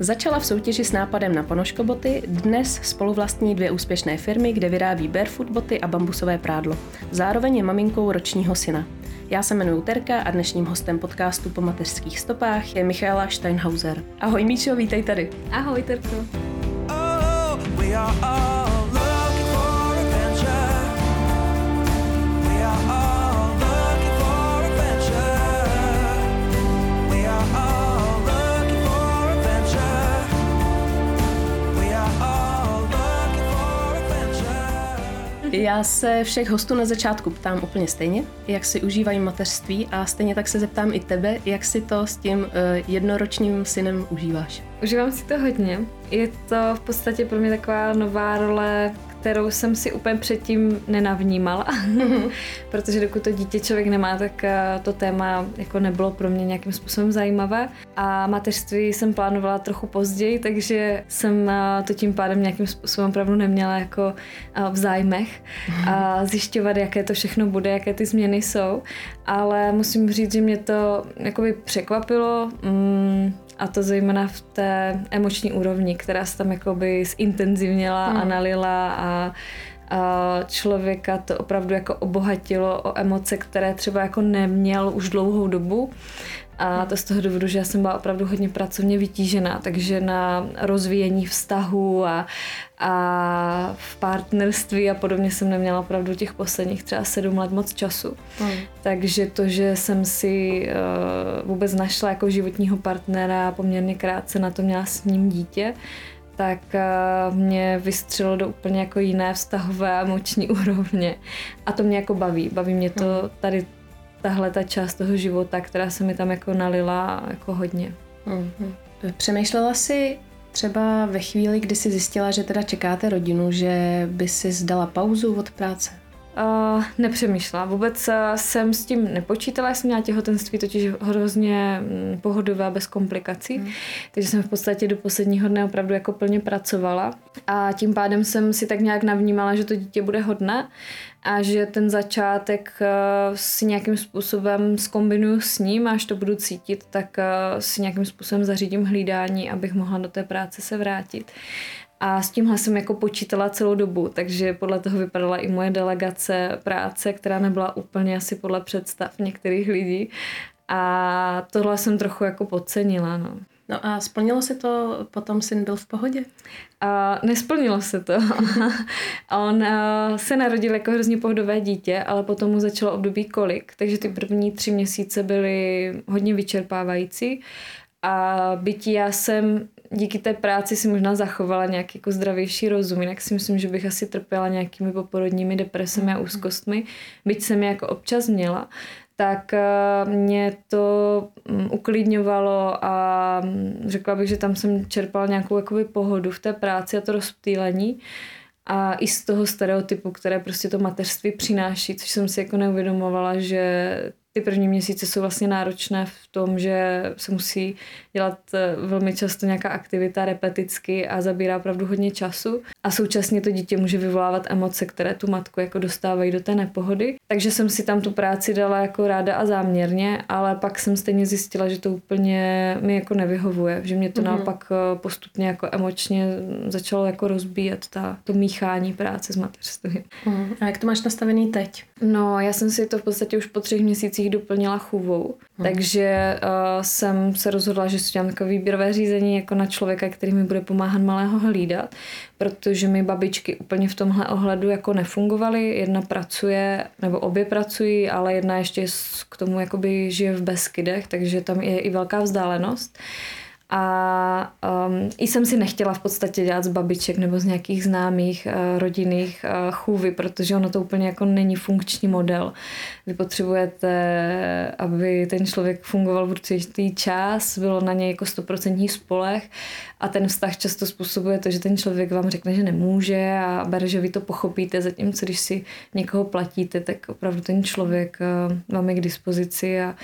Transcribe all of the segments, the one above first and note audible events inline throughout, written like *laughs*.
Začala v soutěži s nápadem na ponožkoboty, dnes spoluvlastní dvě úspěšné firmy, kde vyrábí barefoot boty a bambusové prádlo. Zároveň je maminkou ročního syna. Já se jmenuji Terka a dnešním hostem podcastu po mateřských stopách je Michaela Steinhauser. Ahoj Míšo, vítej tady. Ahoj Terko. Oh, Já se všech hostů na začátku ptám úplně stejně, jak si užívají mateřství a stejně tak se zeptám i tebe, jak si to s tím eh, jednoročním synem užíváš. Užívám si to hodně. Je to v podstatě pro mě taková nová role, kterou jsem si úplně předtím nenavnímala, *laughs* protože dokud to dítě člověk nemá, tak eh, to téma jako nebylo pro mě nějakým způsobem zajímavé. A mateřství jsem plánovala trochu později, takže jsem eh, to tím pádem nějakým způsobem opravdu neměla jako eh, v zájmech a zjišťovat, jaké to všechno bude, jaké ty změny jsou. Ale musím říct, že mě to jakoby překvapilo, mm, a to zejména v té emoční úrovni, která se tam jakoby zintenzivněla a nalila a, a člověka to opravdu jako obohatilo o emoce, které třeba jako neměl už dlouhou dobu. A to z toho důvodu, že já jsem byla opravdu hodně pracovně vytížená, takže na rozvíjení vztahu a, a v partnerství a podobně jsem neměla opravdu těch posledních třeba sedm let moc času. Hmm. Takže to, že jsem si uh, vůbec našla jako životního partnera poměrně krátce na to měla s ním dítě, tak uh, mě vystřelilo do úplně jako jiné vztahové a emoční *laughs* úrovně. A to mě jako baví. Baví mě to tady tahle ta část toho života, která se mi tam jako nalila jako hodně. Mhm. Přemýšlela jsi třeba ve chvíli, kdy jsi zjistila, že teda čekáte rodinu, že by si zdala pauzu od práce? Uh, nepřemýšlela. Vůbec jsem s tím nepočítala, já jsem měla těhotenství totiž hrozně mm, pohodové bez komplikací, mm. takže jsem v podstatě do posledního dne opravdu jako plně pracovala a tím pádem jsem si tak nějak navnímala, že to dítě bude hodné a že ten začátek uh, si nějakým způsobem skombinuju s ním a až to budu cítit, tak uh, si nějakým způsobem zařídím hlídání, abych mohla do té práce se vrátit. A s tímhle jsem jako počítala celou dobu, takže podle toho vypadala i moje delegace práce, která nebyla úplně asi podle představ některých lidí. A tohle jsem trochu jako podcenila, no. No a splnilo se to, potom syn byl v pohodě? A nesplnilo se to. *laughs* On se narodil jako hrozně pohodové dítě, ale potom mu začalo období kolik, takže ty první tři měsíce byly hodně vyčerpávající. A bytí já jsem díky té práci si možná zachovala nějaký jako zdravější rozum, jinak si myslím, že bych asi trpěla nějakými poporodními depresemi a úzkostmi, byť jsem je jako občas měla, tak eh, mě to mm, uklidňovalo a mm, řekla bych, že tam jsem čerpala nějakou jakoby pohodu v té práci a to rozptýlení. A i z toho stereotypu, které prostě to mateřství přináší, což jsem si jako neuvědomovala, že ty první měsíce jsou vlastně náročné v tom, že se musí dělat eh, velmi často nějaká aktivita repeticky a zabírá opravdu hodně času a současně to dítě může vyvolávat emoce, které tu matku jako dostávají do té nepohody. Takže jsem si tam tu práci dala jako ráda a záměrně, ale pak jsem stejně zjistila, že to úplně mi jako nevyhovuje, že mě to mm-hmm. naopak eh, postupně jako emočně začalo jako rozbíjet ta, to míchání práce s mateřstvím. Mm. A jak to máš nastavený teď? No, já jsem si to v podstatě už po třech měsících doplnila chůvou, mm. takže uh, jsem se rozhodla, že si dělám takové výběrové řízení jako na člověka, který mi bude pomáhat malého hlídat, protože mi babičky úplně v tomhle ohledu jako nefungovaly. Jedna pracuje, nebo obě pracují, ale jedna ještě k tomu jakoby žije v Beskydech, takže tam je i velká vzdálenost. A um, i jsem si nechtěla v podstatě dělat z babiček nebo z nějakých známých uh, rodinných uh, chůvy, protože ono to úplně jako není funkční model. Vy potřebujete, aby ten člověk fungoval v určitý čas, bylo na něj jako stoprocentní spolech a ten vztah často způsobuje to, že ten člověk vám řekne, že nemůže a bere, že vy to pochopíte, zatímco když si někoho platíte, tak opravdu ten člověk uh, vám je k dispozici a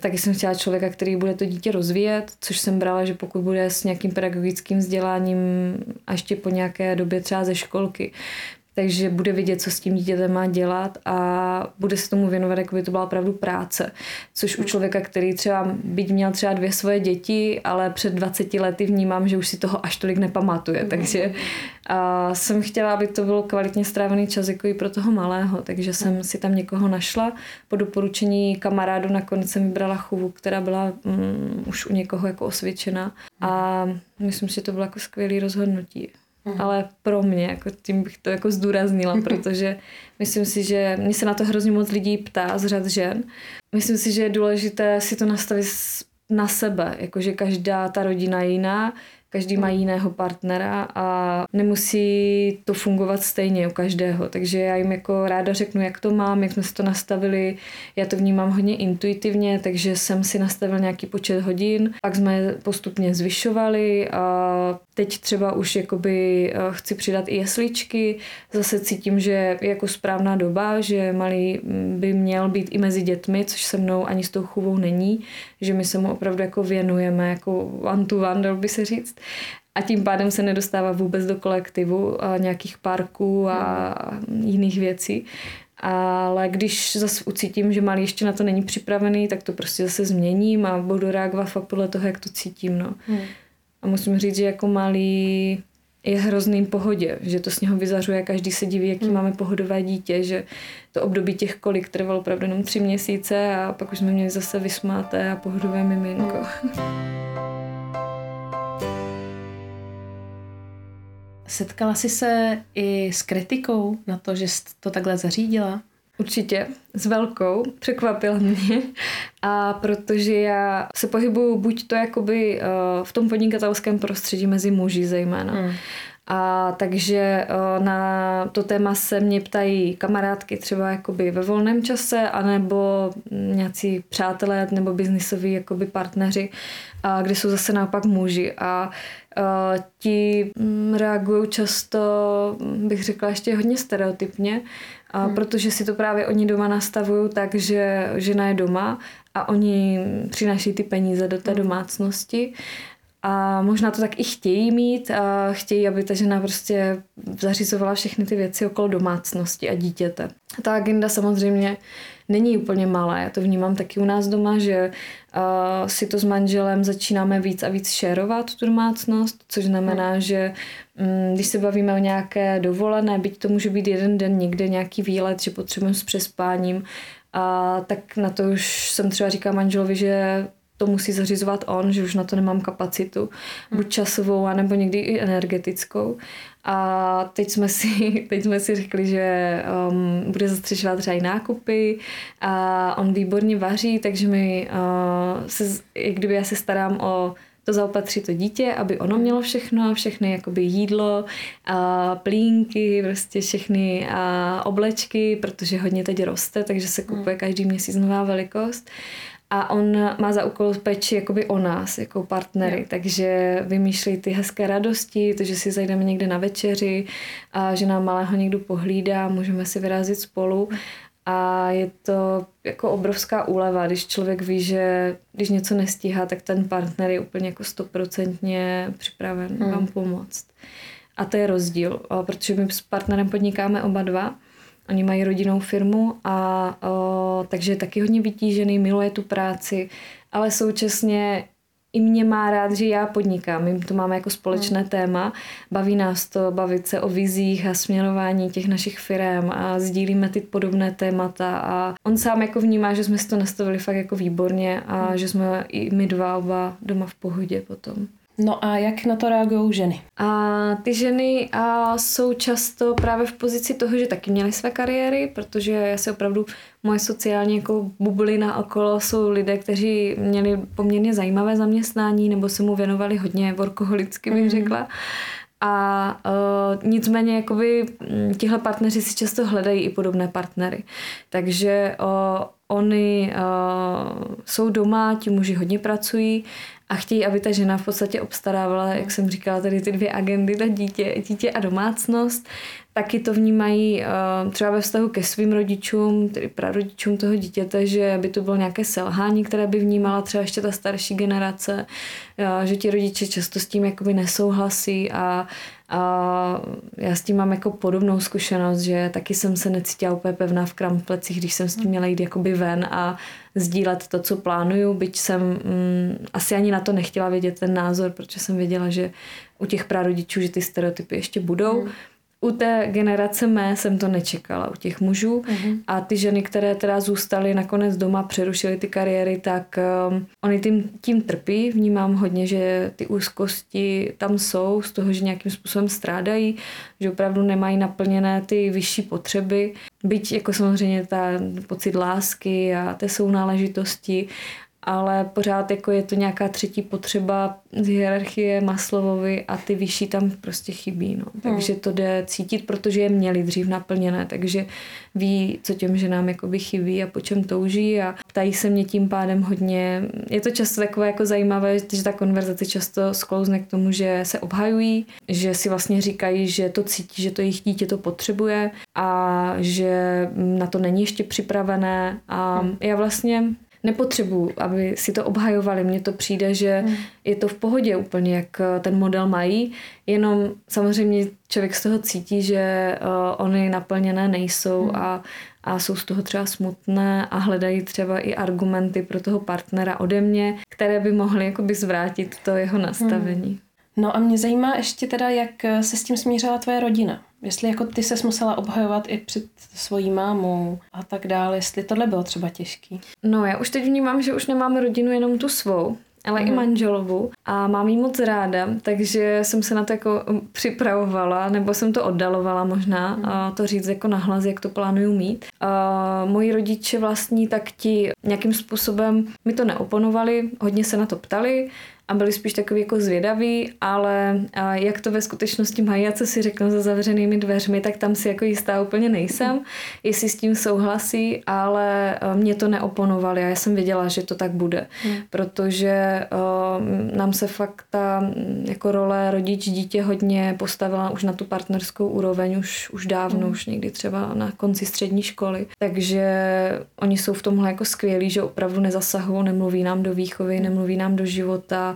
Taky jsem chtěla člověka, který bude to dítě rozvíjet, což jsem brala, že pokud bude s nějakým pedagogickým vzděláním a ještě po nějaké době třeba ze školky, takže bude vidět, co s tím dítětem má dělat a bude se tomu věnovat, jako by to byla opravdu práce. Což u člověka, který třeba byť měl třeba dvě svoje děti, ale před 20 lety vnímám, že už si toho až tolik nepamatuje. Takže a jsem chtěla, aby to bylo kvalitně strávený čas jako i pro toho malého, takže jsem si tam někoho našla. Po doporučení kamarádu nakonec jsem vybrala chovu, která byla mm, už u někoho jako osvědčená a myslím si, že to bylo jako skvělé rozhodnutí. Mm. Ale pro mě, jako tím bych to jako zdůraznila, *laughs* protože myslím si, že mě se na to hrozně moc lidí ptá z řad žen. Myslím si, že je důležité si to nastavit na sebe, jakože každá ta rodina je jiná, každý má jiného partnera a nemusí to fungovat stejně u každého. Takže já jim jako ráda řeknu, jak to mám, jak jsme si to nastavili. Já to vnímám hodně intuitivně, takže jsem si nastavil nějaký počet hodin, pak jsme postupně zvyšovali a teď třeba už jakoby eh, chci přidat i jesličky. Zase cítím, že je jako správná doba, že malý mm, by měl být i mezi dětmi, což se mnou ani s tou chůvou není, že my se mu opravdu jako věnujeme, jako one to one, dal by se říct a tím pádem se nedostává vůbec do kolektivu a nějakých parků a jiných věcí. Ale když zase ucítím, že malý ještě na to není připravený, tak to prostě zase změním a budu reagovat fakt podle toho, jak to cítím. No. Hmm. A musím říct, že jako malý je hrozným pohodě, že to z něho vyzařuje, každý se diví, jaký hmm. máme pohodové dítě, že to období těch kolik trvalo opravdu jenom tři měsíce a pak už jsme měli zase vysmáté a pohodové miminko. Hmm. *laughs* Setkala jsi se i s kritikou na to, že jsi to takhle zařídila? Určitě, s velkou, překvapila mě. A protože já se pohybuju buď to jakoby uh, v tom podnikatelském prostředí mezi muži zejména. Hmm. A takže uh, na to téma se mě ptají kamarádky třeba jakoby ve volném čase, anebo nějací přátelé nebo biznisoví jakoby partneři, a kde jsou zase naopak muži. A uh, ti mm, reagují často, bych řekla, ještě hodně stereotypně, a hmm. protože si to právě oni doma nastavují tak, že žena je doma a oni přináší ty peníze do té hmm. domácnosti. A možná to tak i chtějí mít a chtějí, aby ta žena prostě zařizovala všechny ty věci okolo domácnosti a dítěte. Ta agenda samozřejmě není úplně malá. Já to vnímám taky u nás doma, že uh, si to s manželem začínáme víc a víc šerovat tu domácnost, což znamená, hmm. že um, když se bavíme o nějaké dovolené, byť to může být jeden den někde nějaký výlet, že potřebujeme s přespáním, a tak na to už jsem třeba říká manželovi, že to musí zařizovat on, že už na to nemám kapacitu, buď časovou, anebo někdy i energetickou. A teď jsme si, *laughs* teď jsme si řekli, že um, bude zastřešovat třeba i nákupy a on výborně vaří, takže mi uh, se, jak kdyby já se starám o to zaopatřit to dítě, aby ono mělo všechno, všechny jakoby jídlo, a plínky, prostě všechny a oblečky, protože hodně teď roste, takže se kupuje každý měsíc nová velikost a on má za úkol péči jakoby o nás, jako partnery, yeah. takže vymýšlí ty hezké radosti, to, že si zajdeme někde na večeři a že nám malého někdo pohlídá, můžeme si vyrazit spolu a je to jako obrovská úleva, když člověk ví, že když něco nestíhá, tak ten partner je úplně jako stoprocentně připraven hmm. vám pomoct. A to je rozdíl, protože my s partnerem podnikáme oba dva, Oni mají rodinnou firmu a o, takže je taky hodně vytížený, miluje tu práci, ale současně i mě má rád, že já podnikám. My to máme jako společné hmm. téma. Baví nás to bavit se o vizích a směrování těch našich firm a sdílíme ty podobné témata a on sám jako vnímá, že jsme si to nastavili fakt jako výborně a hmm. že jsme i my dva oba doma v pohodě potom. No a jak na to reagují ženy? A ty ženy a, jsou často právě v pozici toho, že taky měly své kariéry, protože já se opravdu, moje sociální jako bublina okolo jsou lidé, kteří měli poměrně zajímavé zaměstnání nebo se mu věnovali hodně workoholicky, bych mm. řekla. A uh, nicméně jakoby tihle partneři si často hledají i podobné partnery. Takže uh, oni uh, jsou doma, ti muži hodně pracují a chtějí, aby ta žena v podstatě obstarávala, jak jsem říkala, tady ty dvě agendy, ta dítě, dítě a domácnost. Taky to vnímají uh, třeba ve vztahu ke svým rodičům, tedy prarodičům toho dítěte, že by to bylo nějaké selhání, které by vnímala třeba ještě ta starší generace, uh, že ti rodiče často s tím jakoby nesouhlasí a a já s tím mám jako podobnou zkušenost, že taky jsem se necítila úplně pevná v kramplecích, když jsem s tím měla jít jakoby ven a sdílet to, co plánuju, byť jsem mm, asi ani na to nechtěla vědět ten názor, protože jsem věděla, že u těch prarodičů, že ty stereotypy ještě budou. Mm u té generace mé jsem to nečekala, u těch mužů. Uh-huh. A ty ženy, které teda zůstaly nakonec doma, přerušily ty kariéry, tak um, oni tím, tím trpí. Vnímám hodně, že ty úzkosti tam jsou, z toho, že nějakým způsobem strádají, že opravdu nemají naplněné ty vyšší potřeby. Byť jako samozřejmě ta pocit lásky a té sounáležitosti ale pořád jako je to nějaká třetí potřeba z hierarchie Maslovovi a ty vyšší tam prostě chybí. No. Takže to jde cítit, protože je měli dřív naplněné, takže ví, co těm ženám jakoby chybí a po čem touží a ptají se mě tím pádem hodně. Je to často takové jako zajímavé, že ta konverzace často sklouzne k tomu, že se obhajují, že si vlastně říkají, že to cítí, že to jejich dítě to potřebuje a že na to není ještě připravené a hmm. já vlastně nepotřebuju, aby si to obhajovali. Mně to přijde, že hmm. je to v pohodě úplně, jak eh, ten model mají, jenom samozřejmě člověk z toho cítí, že uh, oni naplněné nejsou hmm. a, a jsou z toho třeba smutné a hledají třeba i argumenty pro toho partnera ode mě, které by mohly jakoby zvrátit to jeho nastavení. Hmm. No a mě zajímá ještě teda, jak eh, se s tím smířila tvoje rodina. Jestli jako ty se musela obhajovat i před svojí mámou a tak dále, jestli tohle bylo třeba těžký. No já už teď vnímám, že už nemám rodinu jenom tu svou, ale mm. i mhm. manželovu a mám jí moc ráda, takže jsem se na to jako um, připravovala, nebo jsem to oddalovala možná, mm. a to říct jako nahlas, jak to plánuju mít. A moji rodiče vlastní tak ti nějakým způsobem mi to neoponovali, hodně se na to ptali, a byli spíš takový jako zvědaví, ale jak to ve skutečnosti mají a co si řeknou za zavřenými dveřmi, tak tam si jako jistá úplně nejsem, jestli s tím souhlasí, ale mě to neoponovali a já jsem věděla, že to tak bude, hmm. protože uh, nám se fakt ta jako role rodič dítě hodně postavila už na tu partnerskou úroveň, už, už dávno, hmm. už někdy třeba na konci střední školy, takže oni jsou v tomhle jako skvělí, že opravdu nezasahují, nemluví nám do výchovy, nemluví nám do života,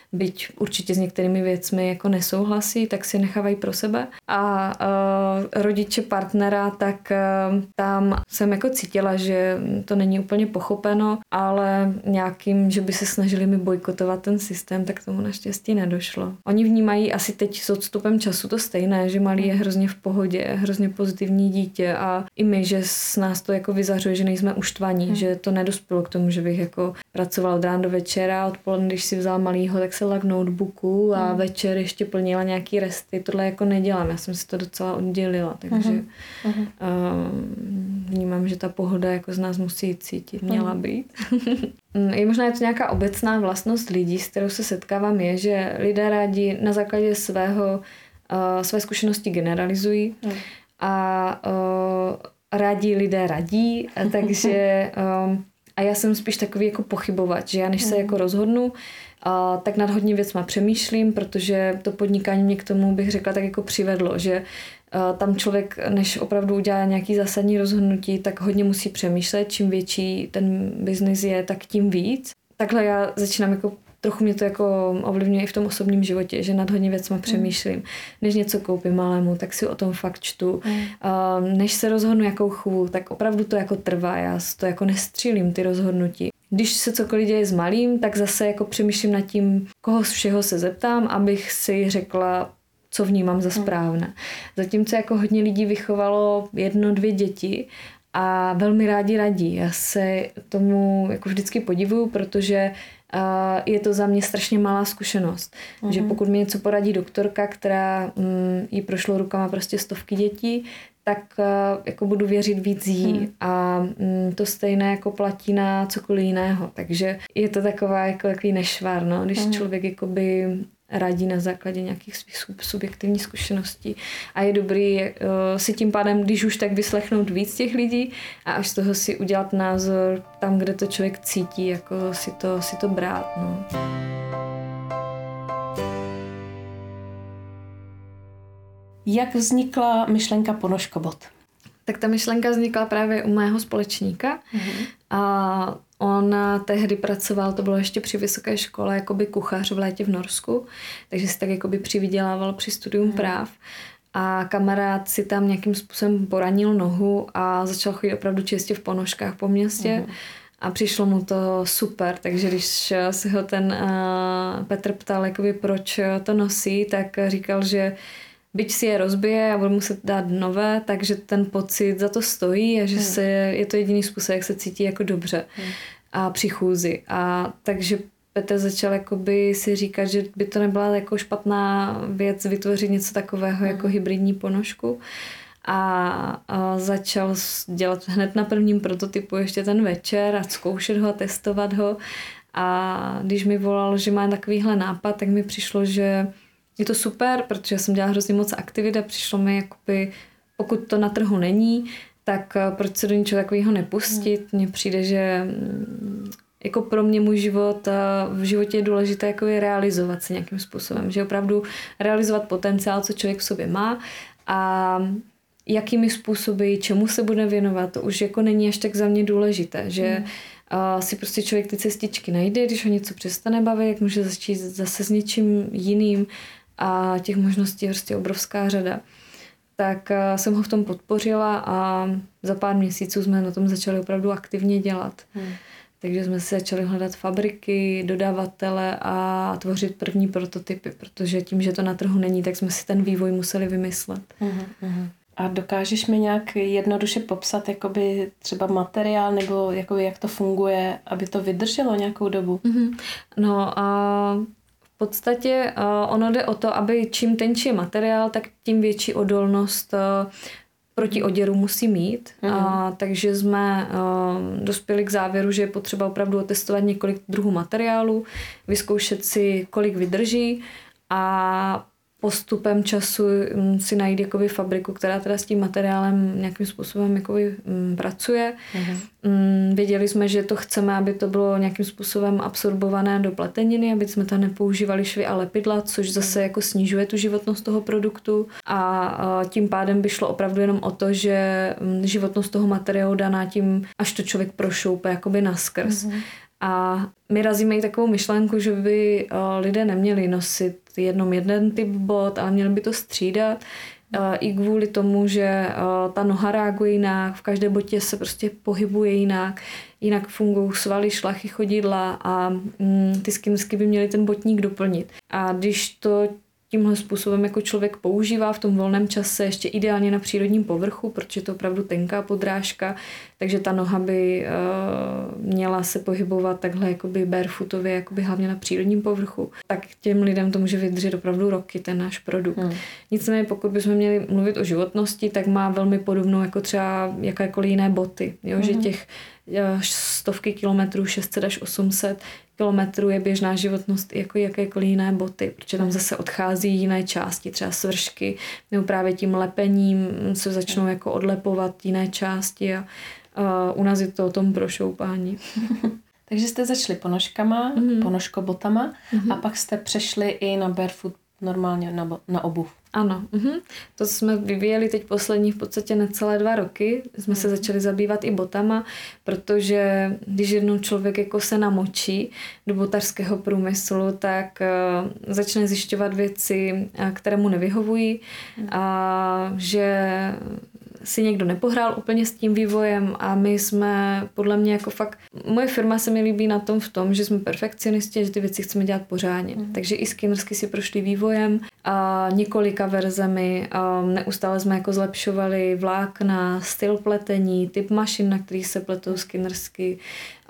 byť určitě s některými věcmi jako nesouhlasí, tak si nechávají pro sebe. A uh, rodiče partnera, tak uh, tam jsem jako cítila, že to není úplně pochopeno, ale nějakým, že by se snažili mi bojkotovat ten systém, tak tomu naštěstí nedošlo. Oni vnímají asi teď s odstupem času to stejné, že malý je hrozně v pohodě, hrozně pozitivní dítě a i my, že s nás to jako vyzařuje, že nejsme uštvaní, hmm. že to nedospělo k tomu, že bych jako pracoval od rána do večera a odpoledne, když si vzal malýho, tak se k notebooku a hmm. večer ještě plnila nějaký resty. Tohle jako nedělám, já jsem si to docela oddělila, takže hmm. uh, vnímám, že ta pohoda jako z nás musí cítit, měla hmm. být. *laughs* je možná je to nějaká obecná vlastnost lidí, s kterou se setkávám, je, že lidé rádi na základě svého, uh, své zkušenosti generalizují hmm. a uh, rádi lidé radí, *laughs* takže um, a já jsem spíš takový jako pochybovat, že já než se mm. jako rozhodnu, a tak nad hodně věcma přemýšlím, protože to podnikání mě k tomu bych řekla tak jako přivedlo, že tam člověk, než opravdu udělá nějaký zásadní rozhodnutí, tak hodně musí přemýšlet. Čím větší ten biznis je, tak tím víc. Takhle já začínám jako trochu mě to jako ovlivňuje i v tom osobním životě, že nad hodně věcmi mm. přemýšlím. Než něco koupím malému, tak si o tom fakt čtu. Mm. Uh, než se rozhodnu, jakou chůvu, tak opravdu to jako trvá. Já to jako nestřílím, ty rozhodnutí. Když se cokoliv děje s malým, tak zase jako přemýšlím nad tím, koho z všeho se zeptám, abych si řekla, co vnímám za mm. správné. Zatímco jako hodně lidí vychovalo jedno, dvě děti a velmi rádi radí. Já se tomu jako vždycky podivuju, protože a je to za mě strašně malá zkušenost. Mm-hmm. Že pokud mi něco poradí doktorka, která mm, jí prošlo rukama prostě stovky dětí, tak uh, jako budu věřit víc jí hmm. a mm, to stejné jako platí na cokoliv jiného. Takže je to taková jako takový nešvár, no, když hmm. člověk jakoby radí na základě nějakých svých subjektivních zkušeností a je dobrý uh, si tím pádem, když už tak vyslechnout víc těch lidí a až z toho si udělat názor tam, kde to člověk cítí, jako si to, si to brát. No. Jak vznikla myšlenka Ponožkobot? Tak ta myšlenka vznikla právě u mého společníka mm-hmm. a on tehdy pracoval, to bylo ještě při vysoké škole, jakoby kuchař v létě v Norsku, takže si tak jakoby přivydělával při studium mm-hmm. práv a kamarád si tam nějakým způsobem poranil nohu a začal chodit opravdu čistě v ponožkách po městě. Mm-hmm. A přišlo mu to super, takže když se ho ten uh, Petr ptal, jakoby, proč to nosí, tak říkal, že byť si je rozbije a bude muset dát nové, takže ten pocit za to stojí a že hmm. se, je to jediný způsob, jak se cítí jako dobře hmm. a při chůzi. A takže Petr začal jakoby si říkat, že by to nebyla jako špatná věc vytvořit něco takového hmm. jako hybridní ponožku. A, a začal dělat hned na prvním prototypu ještě ten večer a zkoušet ho a testovat ho. A když mi volal, že má takovýhle nápad, tak mi přišlo, že je to super, protože jsem dělala hrozně moc aktivit a přišlo mi, jakoby, pokud to na trhu není, tak eh, proč se do něčeho takového nepustit? Mně přijde, že mm, jako pro mě můj život eh, v životě je důležité jako je realizovat se nějakým způsobem, že opravdu realizovat potenciál, co člověk v sobě má a jakými způsoby, čemu se bude věnovat, to už jako není až tak za mě důležité, že hmm. Uh, si prostě člověk ty cestičky najde, když ho něco přestane bavit, jak může začít zase s něčím jiným a těch možností je prostě obrovská řada. Tak eh, jsem ho v tom podpořila a za pár měsíců jsme na tom začali opravdu aktivně dělat. Hmm. Takže jsme si začali hledat fabriky, dodavatele a tvořit první prototypy, protože tím, že to na trhu není, tak jsme si ten vývoj museli vymyslet. Hmm. A dokážeš mi nějak jednoduše popsat jakoby třeba materiál nebo jakoby jak to funguje, aby to vydrželo nějakou dobu? Mm-hmm. No a podstatě uh, ono jde o to, aby čím tenčí je materiál, tak tím větší odolnost uh, proti oděru musí mít. Mm. A, takže jsme uh, dospěli k závěru, že je potřeba opravdu otestovat několik druhů materiálu, vyzkoušet si, kolik vydrží a postupem času mm, si najít jakoby fabriku, která teda s tím materiálem nějakým způsobem jakoby mm, pracuje. Mm-hmm. Věděli jsme, že to chceme, aby to bylo nějakým způsobem absorbované do pleteniny, aby jsme tam nepoužívali švy a lepidla, což zase mhm. jako snižuje tu životnost toho produktu a tím pádem by šlo opravdu jenom o to, že životnost toho materiálu daná tím, až to člověk prošoupe jakoby naskrz. Mm-hmm. A my razíme i takovou myšlenku, že by lidé neměli nosit jenom jeden typ bot, ale měli by to střídat. I kvůli tomu, že ta noha reaguje jinak, v každé botě se prostě pohybuje jinak, jinak fungují svaly, šlachy, chodidla a mm, ty skinsky by měly ten botník doplnit. A když to tímhle způsobem jako člověk používá v tom volném čase, ještě ideálně na přírodním povrchu, protože je to opravdu tenká podrážka, takže ta noha by uh, měla se pohybovat takhle jakoby barefootově, jakoby hlavně na přírodním povrchu, tak těm lidem to může vydržet opravdu roky, ten náš produkt. Hmm. Nicméně pokud bychom měli mluvit o životnosti, tak má velmi podobnou jako třeba jakékoliv jiné boty, jo? Hmm. že těch eh, stovky kilometrů, 600 až 800 kilometrů je běžná životnost jako jakékoliv jiné boty, protože tam zase odchází jiné části, třeba svršky, nebo právě tím lepením se začnou jako odlepovat jiné části a, a u nás je to o tom prošoupání. *laughs* Takže jste začali ponožkama, mm-hmm. ponožkobotama mm-hmm. a pak jste přešli i na barefoot normálně na, na obuv. Ano, uh-huh. to jsme vyvíjeli teď poslední v podstatě necelé dva roky. Jsme se mhm. začali zabývat i botama, protože když jednou člověk jako se namočí do botařského průmyslu, tak uh, začne zjišťovat věci, uh, které mu nevyhovují uh-huh. a že si někdo nepohrál úplně s tím vývojem a my jsme podle mě jako fakt, moje firma se mi líbí na tom v tom, že jsme perfekcionisti, že ty věci chceme dělat pořádně. Mm. Takže i skinnersky si prošli vývojem a několika verzemi a neustále jsme jako zlepšovali vlákna, styl pletení, typ mašin, na kterých se pletou skinnersky,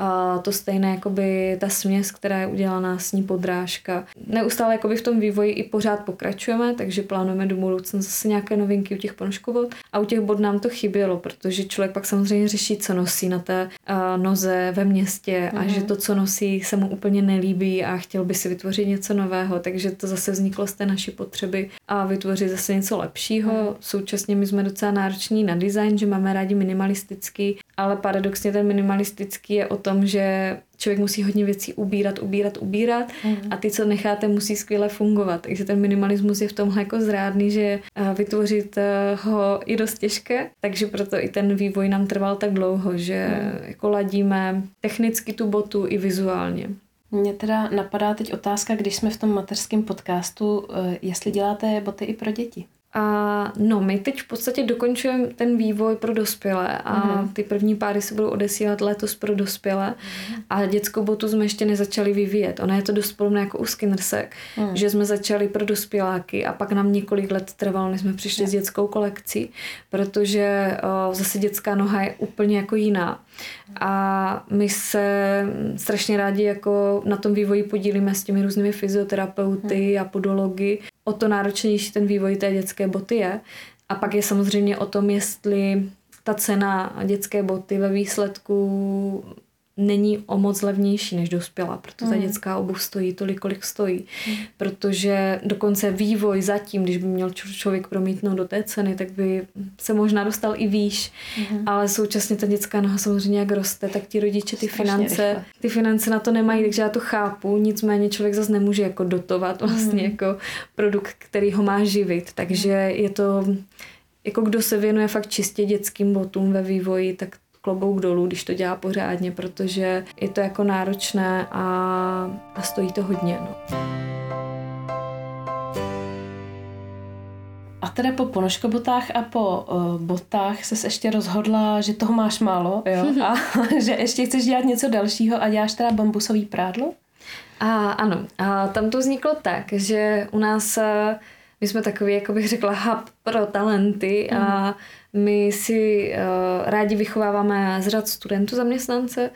A to stejné jakoby ta směs, která je udělaná s ní podrážka. Neustále jakoby v tom vývoji i pořád pokračujeme, takže plánujeme do budoucna zase nějaké novinky u těch ponožkovod. A u těch bod nám to chybělo, protože člověk pak samozřejmě řeší, co nosí na té uh, noze ve městě mm-hmm. a že to, co nosí, se mu úplně nelíbí a chtěl by si vytvořit něco nového. Takže to zase vzniklo z té naší potřeby a vytvořit zase něco lepšího. Mm. Současně my jsme docela nároční na design, že máme rádi minimalistický, ale paradoxně ten minimalistický je o tom, že člověk musí hodně věcí ubírat, ubírat, ubírat mm. a ty, co necháte, musí skvěle fungovat. Takže ten minimalismus je v tomhle jako zrádný, že eh, vytvořit eh, ho je dost těžké, takže proto i ten vývoj nám trval tak dlouho, že mm. jako ladíme technicky tu botu i vizuálně. Mně teda napadá teď otázka, když jsme v tom mateřském podcastu, eh, jestli děláte boty i pro děti. A no, my teď v podstatě dokončujeme ten vývoj pro dospělé a mm-hmm. ty první páry se budou odesílat letos pro dospělé mm-hmm. a dětskou botu jsme ještě nezačali vyvíjet. Ona je to dost podobné jako u Skinnersek, mm. že jsme začali pro dospěláky a pak nám několik let trvalo, než jsme přišli s dětskou kolekcí, protože o, zase dětská noha je úplně jako jiná. A my se strašně rádi jako na tom vývoji podílíme s těmi různými fyzioterapeuty mm. a podology o to náročnější ten vývoj té dětské boty je. A pak je samozřejmě o tom, jestli ta cena dětské boty ve výsledku není o moc levnější než dospělá, proto ta mm. dětská obuv stojí tolik, kolik stojí. Mm. Protože dokonce vývoj zatím, když by měl člověk promítnout do té ceny, tak by se možná dostal i výš, mm. ale současně ta dětská noha samozřejmě jak roste, tak ti rodiče ty finance, rychle. ty finance na to nemají, takže já to chápu, nicméně člověk zase nemůže jako dotovat vlastně mm. jako produkt, který ho má živit, takže je to jako kdo se věnuje fakt čistě dětským botům ve vývoji, tak klobouk dolů, když to dělá pořádně, protože je to jako náročné a, a stojí to hodně. No. A teda po ponožkobotách a po uh, botách se ještě rozhodla, že toho máš málo jo? *laughs* a *laughs* že ještě chceš dělat něco dalšího a děláš teda bambusový prádlo? A, ano, a tam to vzniklo tak, že u nás my jsme takový, jako bych řekla, hub pro talenty mm. a mhm. my si uh, rádi vychováváme z řad studentů zaměstnance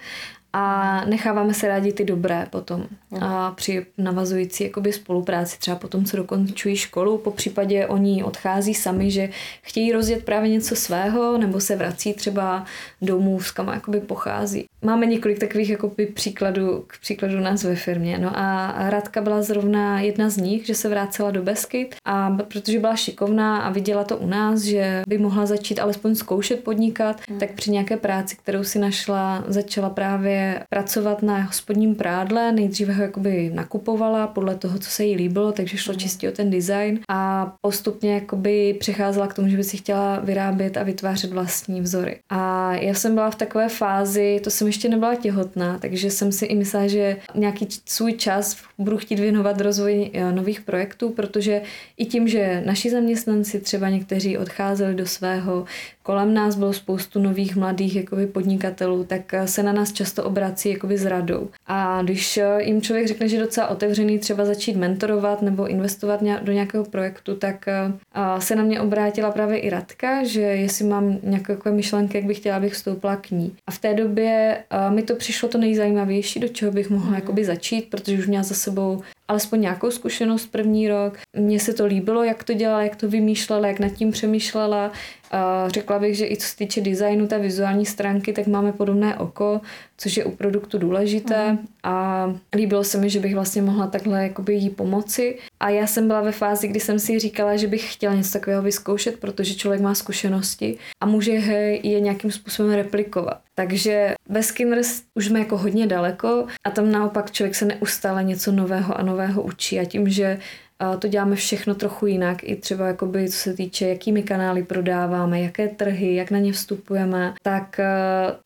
a necháváme se rádi ty dobré potom a při navazující jakoby spolupráci třeba potom, co dokončují školu, po případě oni odchází sami, že chtějí rozjet právě něco svého nebo se vrací třeba domů, s kam jakoby pochází. Máme několik takových jakoby příkladů, k příkladu nás ve firmě. No a Radka byla zrovna jedna z nich, že se vrátila do Beskyt a protože byla šikovná a viděla to u nás, že by mohla začít alespoň zkoušet podnikat, hmm. tak při nějaké práci, kterou si našla, začala právě pracovat na hospodním prádle, nejdříve ho jakoby nakupovala podle toho, co se jí líbilo, takže šlo mhm. čistě o ten design a postupně jakoby přecházela k tomu, že by si chtěla vyrábět a vytvářet vlastní vzory. A já jsem byla v takové fázi, to jsem ještě nebyla těhotná, takže jsem si i myslela, že nějaký svůj čas budu chtít věnovat rozvoji eh, nových projektů, protože i tím, že naši zaměstnanci třeba někteří odcházeli do svého, kolem nás bylo spoustu nových mladých jakoby podnikatelů, tak eh, se na nás často obrací jakoby s radou. A když eh, jim člověk řekne, že je docela otevřený třeba začít mentorovat nebo investovat do nějakého projektu, tak se na mě obrátila právě i Radka, že jestli mám nějaké myšlenky, jak bych chtěla, abych vstoupila k ní. A v té době mi to přišlo to nejzajímavější, do čeho bych mohla jakoby začít, protože už měla za sebou alespoň nějakou zkušenost první rok. Mně se to líbilo, jak to dělala, jak to vymýšlela, jak nad tím přemýšlela. Řekla bych, že i co se týče designu té vizuální stránky, tak máme podobné oko, což je u produktu důležité mm. a líbilo se mi, že bych vlastně mohla takhle jakoby jí pomoci. A já jsem byla ve fázi, kdy jsem si říkala, že bych chtěla něco takového vyzkoušet, protože člověk má zkušenosti a může je nějakým způsobem replikovat. Takže ve Skinners už jsme jako hodně daleko a tam naopak člověk se neustále něco nového a nového učí a tím, že to děláme všechno trochu jinak, i třeba jakoby, co se týče, jakými kanály prodáváme, jaké trhy, jak na ně vstupujeme, tak e,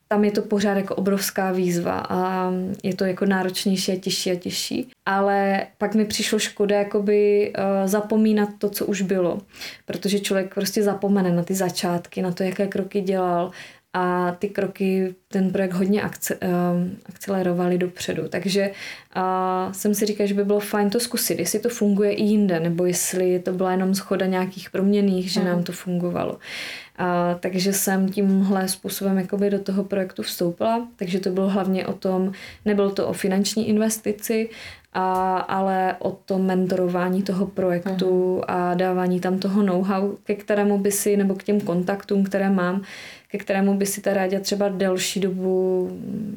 tam je to pořád jako obrovská výzva a je to jako náročnější a těžší a těžší. Ale pak mi přišlo škoda jakoby e, zapomínat to, co už bylo, protože člověk prostě zapomene na ty začátky, na to, jaké kroky dělal a ty kroky ten projekt hodně akce, um, akcelerovaly dopředu. Takže uh, jsem si říkala, že by bylo fajn to zkusit, jestli to funguje i jinde, nebo jestli to byla jenom schoda nějakých proměných, že nám to fungovalo. A, takže jsem tímhle způsobem jakoby do toho projektu vstoupila, takže to bylo hlavně o tom, nebylo to o finanční investici, a, ale o tom mentorování toho projektu uh-huh. a dávání tam toho know-how, ke kterému by si, nebo k těm kontaktům, které mám, ke kterému by si ta rádia třeba delší dobu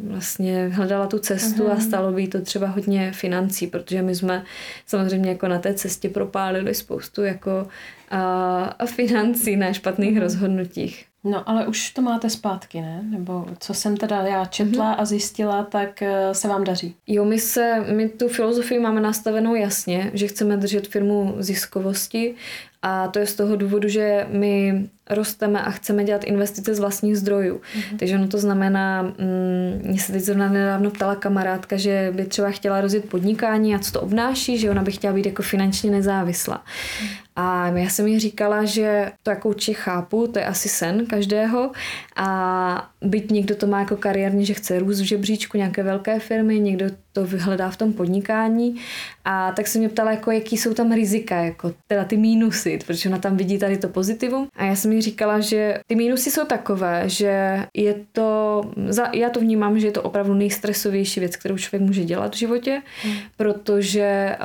vlastně hledala tu cestu uh-huh. a stalo by to třeba hodně financí, protože my jsme samozřejmě jako na té cestě propálili spoustu jako a financí na špatných uh-huh. rozhodnutích. No, ale už to máte zpátky, ne? Nebo co jsem teda já četla mm-hmm. a zjistila, tak eh, se vám daří. Jo, my se, my tu filozofii máme nastavenou jasně, že chceme držet firmu ziskovosti a to je z toho důvodu, že my rosteme a chceme dělat investice z vlastních zdrojů. Mm-hmm. Takže ono to znamená, mm, mě se teď zrovna nedávno ptala kamarádka, že by třeba chtěla rozjet podnikání a co to obnáší, že ona by chtěla být jako finančně nezávislá. Mm. A já jsem jí říkala, že to jako určitě chápu, to je asi sen každého a byť někdo to má jako kariérně, že chce růst v žebříčku nějaké velké firmy, někdo to vyhledá v tom podnikání a tak se mě ptala, jako jaký jsou tam rizika, jako teda ty mínusy, protože ona tam vidí tady to pozitivum a já jsem jí říkala, že ty mínusy jsou takové, že je to, já to vnímám, že je to opravdu nejstresovější věc, kterou člověk může dělat v životě, hmm. protože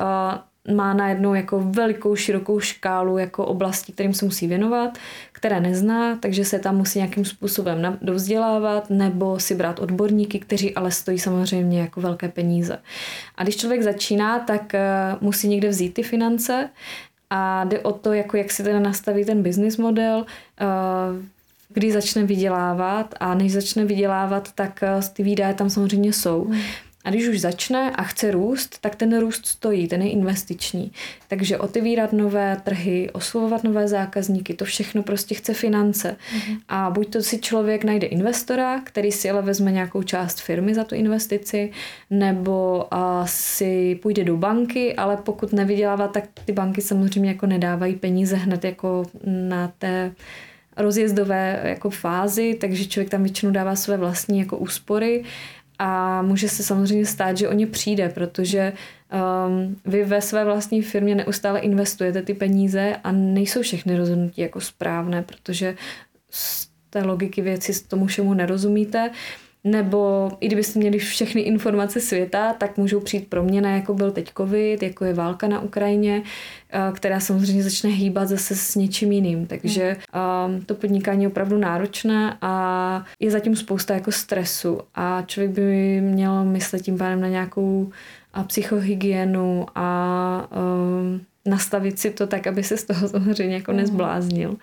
má najednou jako velikou, širokou škálu jako oblastí, kterým se musí věnovat, které nezná, takže se tam musí nějakým způsobem dovzdělávat nebo si brát odborníky, kteří ale stojí samozřejmě jako velké peníze. A když člověk začíná, tak musí někde vzít ty finance a jde o to, jako jak si teda nastaví ten business model, eh, kdy začne vydělávat a než začne vydělávat, tak eh, ty výdaje tam samozřejmě jsou. A když už začne a chce růst, tak ten růst stojí, ten je investiční. Takže otevírat nové trhy, oslovovat nové zákazníky, to všechno prostě chce finance. Mm-hmm. A buď to si člověk najde investora, který si ale vezme nějakou část firmy za tu investici, nebo a si půjde do banky, ale pokud nevydělává, tak ty banky samozřejmě jako nedávají peníze hned jako na té rozjezdové jako fázi, takže člověk tam většinou dává své vlastní jako úspory a může se samozřejmě stát, že o ně přijde, protože um, vy ve své vlastní firmě neustále investujete ty peníze a nejsou všechny rozhodnutí jako správné, protože z té logiky věci tomu všemu nerozumíte. Nebo i kdybyste měli všechny informace světa, tak můžou přijít proměny, jako byl teď covid, jako je válka na Ukrajině, eh, která samozřejmě začne hýbat zase s něčím jiným. Takže um, to podnikání je opravdu náročné a je zatím spousta jako stresu a člověk by měl myslet tím pádem na nějakou a psychohygienu a um, nastavit si to tak, aby se z toho *laughs* samozřejmě jako mhm. nezbláznil.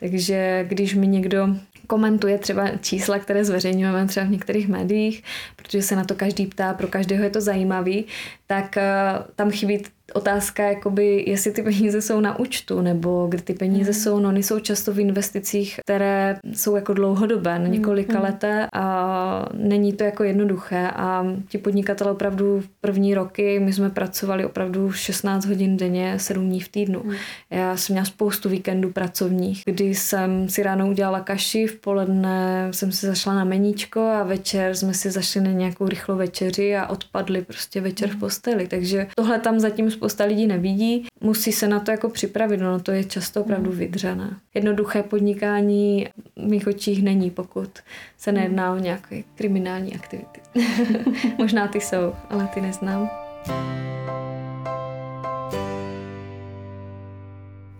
Takže když mi někdo komentuje třeba čísla, které zveřejňujeme třeba v některých médiích, protože se na to každý ptá, pro každého je to zajímavý, tak uh, tam chybí otázka, jakoby, jestli ty peníze jsou na účtu, nebo kde ty peníze mm. jsou, no oni jsou často v investicích, které jsou jako dlouhodobé, na několika mm. leté a není to jako jednoduché a ti podnikatelé opravdu v první roky, my jsme pracovali opravdu 16 hodin denně, 7 dní v týdnu. Mm. Já jsem měla spoustu víkendů pracovních, kdy jsem si ráno udělala kaši, v poledne jsem si zašla na meníčko a večer jsme si zašli na nějakou rychlou večeři a odpadli prostě večer v posteli. Takže tohle tam zatím spousta lidí nevidí. Musí se na to jako připravit, no to je často opravdu mm. vydřené. Jednoduché podnikání v mých očích není, pokud se mm. nejedná o nějaké kriminální aktivity. *laughs* Možná ty jsou, ale ty neznám.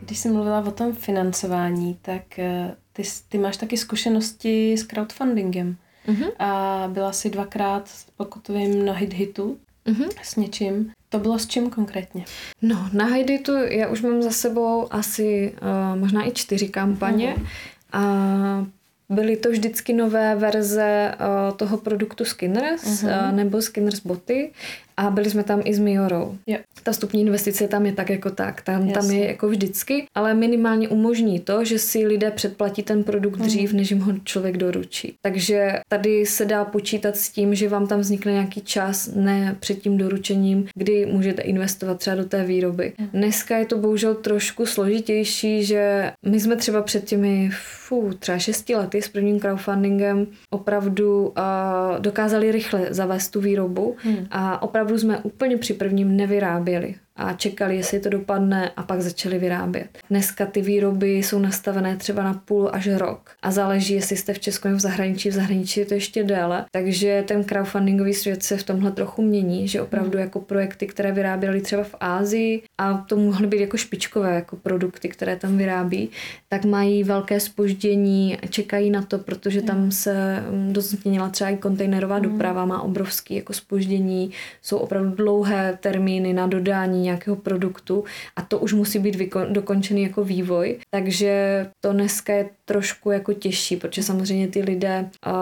Když jsi mluvila o tom financování, tak eh, ty, ty máš taky zkušenosti s crowdfundingem. Uh-huh. A byla jsi dvakrát, pokud vím, na hit hitu uh-huh. s něčím. To bylo s čím konkrétně? No, na Hiditu já už mám za sebou asi uh, možná i čtyři kampaně uh-huh. a byly to vždycky nové verze uh, toho produktu Skinners uh-huh. uh, nebo Skinners boty A byli jsme tam i s Miorou. Jo. Ta vstupní investice tam je tak jako tak, tam, tam Jasně. je jako vždycky, ale minimálně umožní to, že si lidé předplatí ten produkt dřív, než jim ho člověk doručí. Takže tady se dá počítat s tím, že vám tam vznikne nějaký čas, ne před tím doručením, kdy můžete investovat třeba do té výroby. Dneska je to bohužel trošku složitější, že my jsme třeba před těmi fů, třeba šesti lety s prvním crowdfundingem opravdu uh, dokázali rychle zavést tu výrobu Hmm. a opravdu jsme úplně při prvním nevyráběli a čekali, jestli to dopadne a pak začali vyrábět. Dneska ty výroby jsou nastavené třeba na půl až rok. A záleží, jestli jste v Česku nebo v zahraničí. V zahraničí je to ještě déle, takže ten crowdfundingový svět se v tomhle trochu mění, že opravdu jako projekty, které vyráběly třeba v Ázii a to mohly být jako špičkové jako produkty, které tam vyrábí, tak mají velké spoždění, čekají na to, protože tam se mm, dost změnila třeba i kontejnerová doprava, má obrovský jako spoždění, jsou opravdu dlouhé termíny na dodání nějakého produktu a to už musí být vyko- dokončený jako vývoj, takže to dneska je trošku jako těžší, protože samozřejmě ty lidé uh,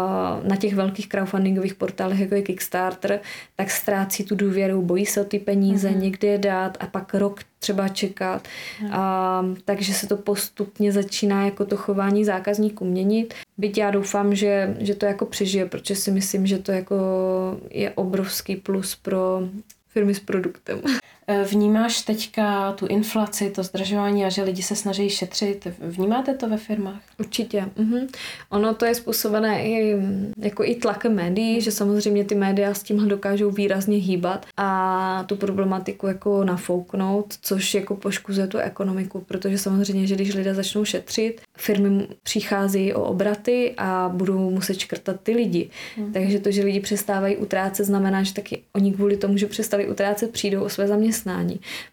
na těch velkých crowdfundingových portálech, jako je Kickstarter, tak ztrácí tu důvěru, bojí se o ty peníze, mm-hmm. někde je dát a pak rok třeba čekat. A, takže se to postupně začíná jako to chování zákazníků měnit. Byť já doufám, že, že to jako přežije, protože si myslím, že to jako je obrovský plus pro firmy s produktem. E, Vnímáš teďka tu inflaci, to zdražování a že lidi se snaží šetřit? Vnímáte to ve firmách? Určitě. Mhm. Ono to je způsobené i, jako i tlakem médií, že samozřejmě ty média s tímhle dokážou výrazně hýbat a tu problematiku jako nafouknout, což jako poškuzuje tu ekonomiku, protože samozřejmě, že když lidé začnou šetřit, firmy přichází o obraty a budou muset škrtat ty lidi. Mhm. Takže to, že lidi přestávají utrácet, znamená, že taky oni kvůli tomu, že přestali utrácet, přijdou o své zaměstnání.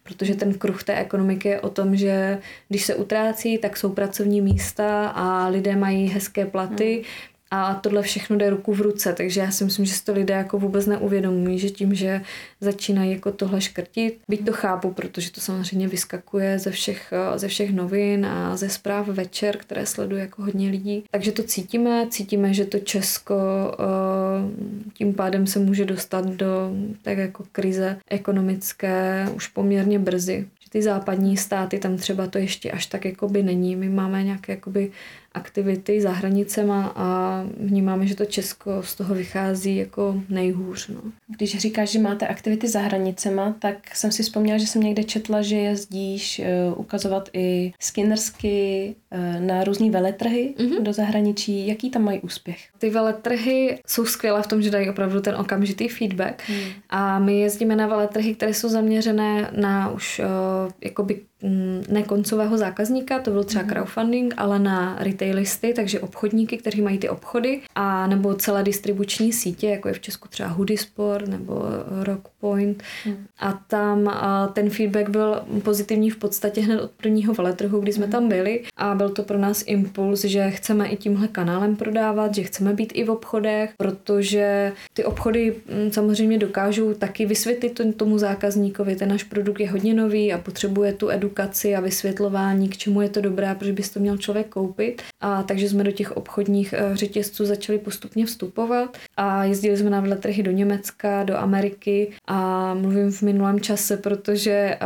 Protože ten kruh té ekonomiky je o tom, že když se utrácí, tak jsou pracovní místa a lidé mají hezké platy a tohle všechno jde ruku v ruce, takže já si myslím, že si to lidé jako vůbec neuvědomují, že tím, že začínají jako tohle škrtit, byť to chápu, protože to samozřejmě vyskakuje ze všech, ze všech novin a ze zpráv večer, které sleduje jako hodně lidí. Takže to cítíme, cítíme, že to Česko eh, tím pádem se může dostat do tak jako krize ekonomické už poměrně brzy. Ty západní státy, tam třeba to ještě až tak jakoby není. My máme nějaké jakoby aktivity za hranicema a vnímáme, že to Česko z toho vychází jako nejhůř. No. Když říkáš, že máte aktivity za hranicema, tak jsem si vzpomněla, že jsem někde četla, že jezdíš uh, ukazovat i skinnersky uh, na různý veletrhy mm-hmm. do zahraničí. Jaký tam mají úspěch? Ty veletrhy jsou skvělé v tom, že dají opravdu ten okamžitý feedback mm. a my jezdíme na veletrhy, které jsou zaměřené na už uh, jakoby mm, ne koncového zákazníka, to byl třeba mm. crowdfunding, ale na retailisty, takže obchodníky, kteří mají ty obchody a nebo celé distribuční sítě, jako je v Česku třeba Hoodie Sport nebo Rockpoint mm. a tam a ten feedback byl pozitivní v podstatě hned od prvního veletrhu, kdy jsme mm. tam byli a byl to pro nás impuls, že chceme i tímhle kanálem prodávat, že chceme být i v obchodech, protože ty obchody mm, samozřejmě dokážou taky vysvětlit tomu zákazníkovi, ten náš produkt je hodně nový a potřebuje tu edukaci a vysvětlování, k čemu je to dobré, proč bys to měl člověk koupit. A takže jsme do těch obchodních eh, řetězců začali postupně vstupovat. A jezdili jsme na veletrhy do Německa, do Ameriky. A mluvím v minulém čase, protože eh,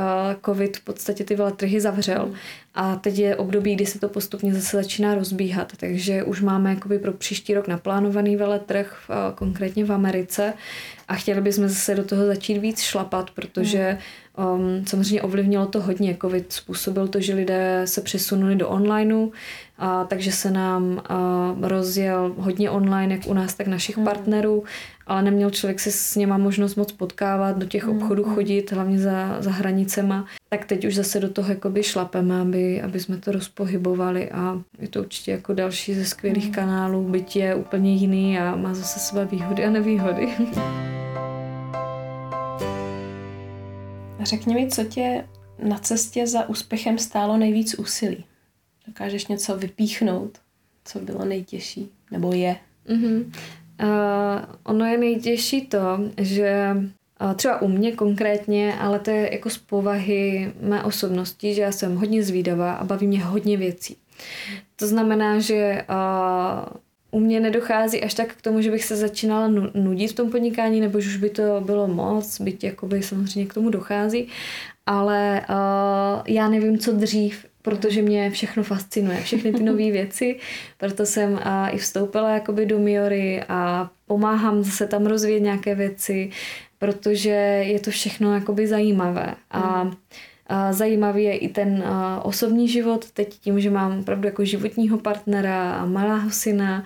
covid v podstatě ty veletrhy zavřel. A teď je období, kdy se to postupně zase začíná rozbíhat, takže už máme jakoby pro příští rok naplánovaný veletrh, v, konkrétně v Americe. A chtěli bychom zase do toho začít víc šlapat, protože um, samozřejmě ovlivnilo to hodně. Covid způsobil to, že lidé se přesunuli do onlineu, a, takže se nám a, rozjel hodně online, jak u nás, tak našich hmm. partnerů, ale neměl člověk se s něma možnost moc potkávat, do těch obchodů Hmm. chodit, hlavně za, za hranicema. Tak teď už zase do toho jakoby šlapeme, aby, aby jsme to rozpohybovali a je to určitě jako další ze skvělých Hmm. kanálů, byť je úplně jiný a má zase své výhody a nevýhody. *laughs* Řekni mi, co tě na cestě za úspěchem stálo nejvíc úsilí? Dokážeš něco vypíchnout, co bylo nejtěžší? Nebo je? Mm-hmm. Uh, ono je nejtěžší to, že uh, třeba u mě konkrétně, ale to je jako z povahy mé osobnosti, že já jsem hodně zvídavá a baví mě hodně věcí. To znamená, že uh, u mě nedochází až tak k tomu, že bych se začínala nu- nudit v tom podnikání, nebo že už by to bylo moc, byť jakoby samozřejmě k tomu dochází, ale uh, já nevím, co dřív, protože mě všechno fascinuje, všechny ty nové *laughs* věci, proto jsem uh, i vstoupila jakoby do Miory a pomáhám se tam rozvíjet nějaké věci, protože je to všechno jakoby zajímavé. A a zajímavý je i ten osobní život, teď tím, že mám opravdu jako životního partnera a malého syna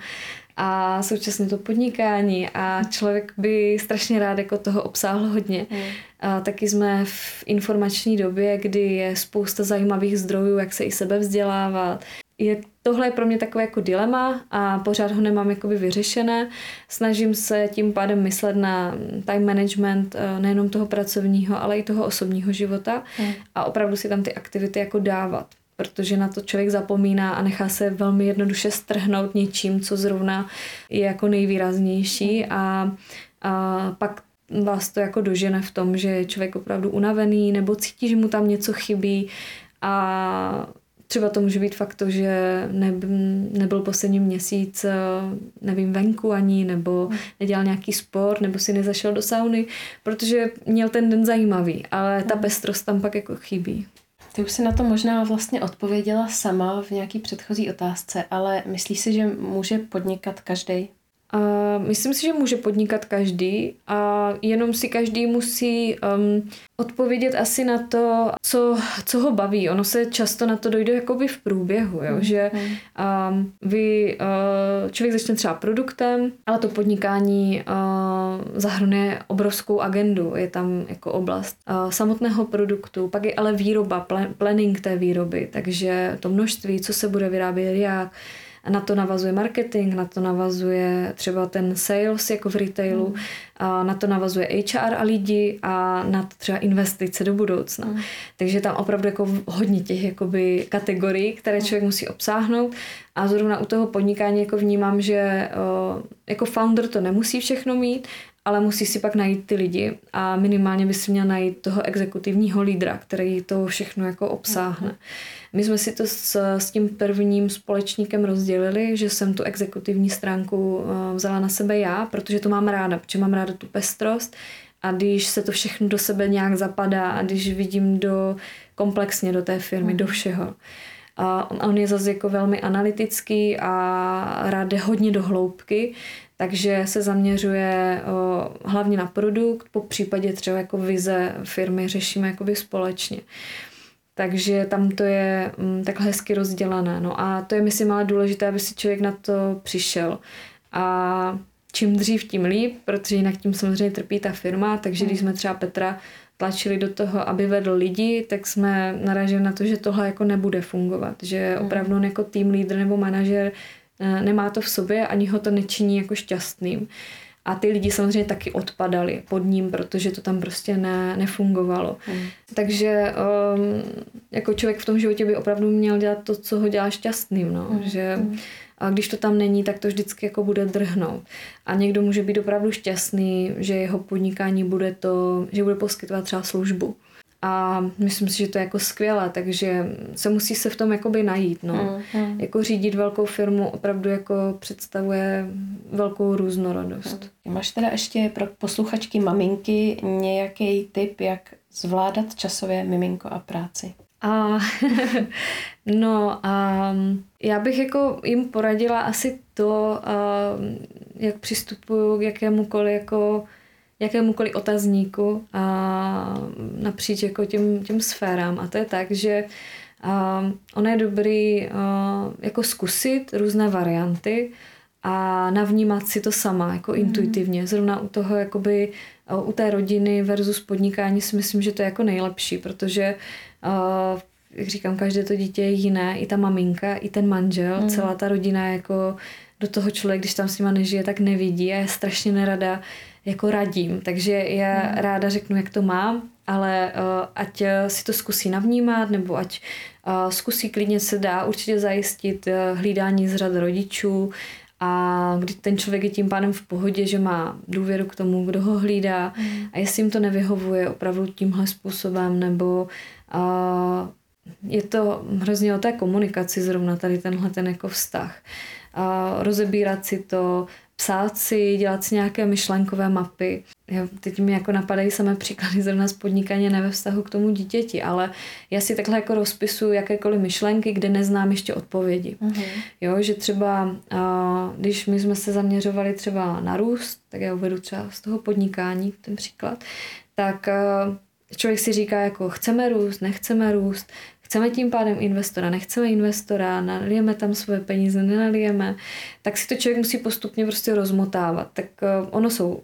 a současně to podnikání a člověk by strašně rád jako toho obsáhl hodně. Mm. A taky jsme v informační době, kdy je spousta zajímavých zdrojů, jak se i sebe vzdělávat. Je, tohle je pro mě takové jako dilema a pořád ho nemám jakoby vyřešené. Snažím se tím pádem myslet na time management eh, nejenom toho pracovního, ale i toho osobního života mm. a opravdu si tam ty aktivity jako dávat protože na to člověk zapomíná a nechá se velmi jednoduše strhnout něčím, co zrovna je jako nejvýraznější a, a pak vás to jako dožene v tom, že je člověk opravdu unavený nebo cítí, že mu tam něco chybí a třeba to může být fakt to, že ne, nebyl poslední měsíc, nevím, venku ani, nebo nedělal nějaký sport, nebo si nezašel do sauny, protože měl ten den zajímavý, ale ta pestrost tam pak jako chybí. Ty už si na to možná vlastně odpověděla sama v nějaký předchozí otázce, ale myslíš si, že může podnikat každý? Uh, myslím si, že může podnikat každý a jenom si každý musí um, odpovědět asi na to, co, co ho baví. Ono se často na to dojde jakoby v průběhu, jo? Mm. že um, vy, uh, člověk začne třeba produktem, ale to podnikání uh, zahrnuje obrovskou agendu. Je tam jako oblast uh, samotného produktu, pak je ale výroba, planning té výroby, takže to množství, co se bude vyrábět, jak, na to navazuje marketing, na to navazuje třeba ten sales jako v retailu, mm. a na to navazuje HR a lidi a na to třeba investice do budoucna. Mm. Takže tam opravdu jako hodně těch jakoby kategorií, které mm. člověk musí obsáhnout a zrovna u toho podnikání jako vnímám, že o, jako founder to nemusí všechno mít, ale musí si pak najít ty lidi a minimálně by si měl najít toho exekutivního lídra, který to všechno jako obsáhne. My jsme si to s, s tím prvním společníkem rozdělili, že jsem tu exekutivní stránku eh, vzala na sebe já, protože to mám ráda, protože mám ráda tu pestrost a když se to všechno do sebe nějak zapadá a když vidím do komplexně do té firmy, do všeho. A on je zase jako velmi analytický a rád jde hodně do hloubky, takže se zaměřuje o, hlavně na produkt, po případě třeba jako vize firmy řešíme jakoby společně. Takže tam to je mm, takhle hezky rozdělané. No a to je, myslím, ale důležité, aby si člověk na to přišel. A čím dřív, tím líp, protože jinak tím samozřejmě trpí ta firma, takže když jsme třeba Petra tlačili do toho, aby vedl lidi, tak jsme naražili na to, že tohle jako nebude fungovat, že opravdu on jako tým lídr nebo manažer Eh, nemá to v sobě, ani ho to nečiní jako šťastným. A ty lidi samozřejmě taky odpadali pod ním, protože to tam prostě ne, nefungovalo. Mm. Takže um, jako člověk v tom životě by opravdu měl dělat to, co ho dělá šťastným. No? Mm. Že, mm. A když to tam není, tak to vždycky jako bude drhnout. A někdo může být opravdu šťastný, že jeho podnikání bude to, že bude poskytovat třeba službu a myslím si, že to je jako skvělé, takže se musí se v tom jakoby najít, no. Mm, mm. Jako řídit velkou firmu opravdu jako představuje velkou různorodost. Mm. Máš teda ještě pro posluchačky maminky nějaký tip, jak zvládat časově miminko a práci? A, *laughs* no a já bych jako jim poradila asi to, a, jak přistupuju k jakémukoliv jako jakémukoliv otazníku a napříč jako těm, těm sférám. A to je tak, že a ono je dobrý a, jako zkusit různé varianty a navnímat si to sama, jako mm. intuitivně. Zrovna u toho, jakoby u té rodiny versus podnikání si myslím, že to je jako nejlepší, protože a, jak říkám, každé to dítě je jiné, i ta maminka, i ten manžel, mm. celá ta rodina jako do toho člověk, když tam s nima nežije, tak nevidí a je strašně nerada jako radím. Takže já mm. ráda řeknu, jak to mám, ale uh, ať eh, si to zkusí navnímat, nebo ať uh, zkusí klidně se dá určitě zajistit uh, hlídání z řad rodičů a kdy ten člověk je tím pádem v pohodě, že má důvěru k tomu, kdo ho hlídá mm. a jestli jim to nevyhovuje opravdu tímhle způsobem, nebo uh, je to hrozně o té komunikaci zrovna tady tenhle ten jako vztah. A rozebírat si to, psát si, dělat si nějaké myšlenkové mapy. Jo, teď mi jako napadají samé příklady zrovna z podnikání ne ve vztahu k tomu dítěti, ale já si takhle jako rozpisuju jakékoliv myšlenky, kde neznám ještě odpovědi. Uh-huh. Jo, že třeba, když my jsme se zaměřovali třeba na růst, tak já uvedu třeba z toho podnikání ten příklad, tak člověk si říká jako chceme růst, nechceme růst, chceme tím pádem investora, nechceme investora, nalijeme tam svoje peníze, nenalijeme, tak si to člověk musí postupně prostě rozmotávat. Tak uh, ono jsou,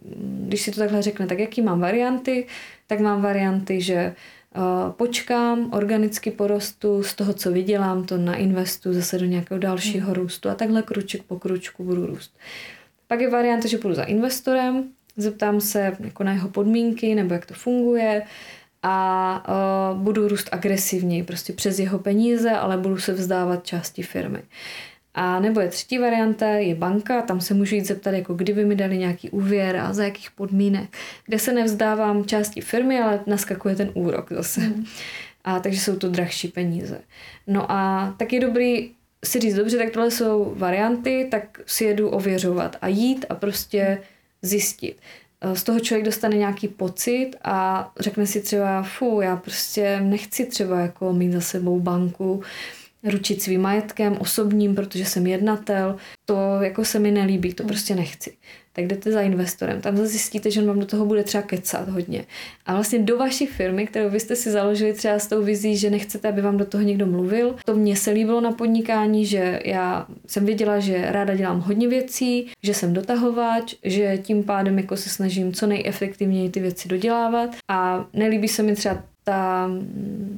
když si to takhle řekne, tak jaký mám varianty, tak mám varianty, že uh, počkám, organicky porostu, z toho, co vydělám, to nainvestu zase do nějakého dalšího hmm. růstu a takhle kruček po kručku budu růst. Pak je varianta, že půjdu za investorem, zeptám se jako na jeho podmínky nebo jak to funguje, a uh, budu růst agresivněji, prostě přes jeho peníze, ale budu se vzdávat části firmy. A nebo je třetí varianta, je banka, tam se můžu jít zeptat, jako kdyby mi dali nějaký úvěr a za jakých podmínek, kde se nevzdávám části firmy, ale naskakuje ten úrok zase. Mm. A takže jsou to drahší peníze. No a tak je dobrý si říct, dobře, tak tohle jsou varianty, tak si jedu ověřovat a jít a prostě zjistit z toho člověk dostane nějaký pocit a řekne si třeba, fu, já prostě nechci třeba jako mít za sebou banku, ručit svým majetkem osobním, protože jsem jednatel, to jako se mi nelíbí, to prostě nechci. Tak jdete za investorem. Tam zase zjistíte, že on vám do toho bude třeba kecat hodně. A vlastně do vaší firmy, kterou vy jste si založili třeba s tou vizí, že nechcete, aby vám do toho někdo mluvil, to mně se líbilo na podnikání, že já jsem věděla, že ráda dělám hodně věcí, že jsem dotahovač, že tím pádem jako se snažím co nejefektivněji ty věci dodělávat. A nelíbí se mi třeba ta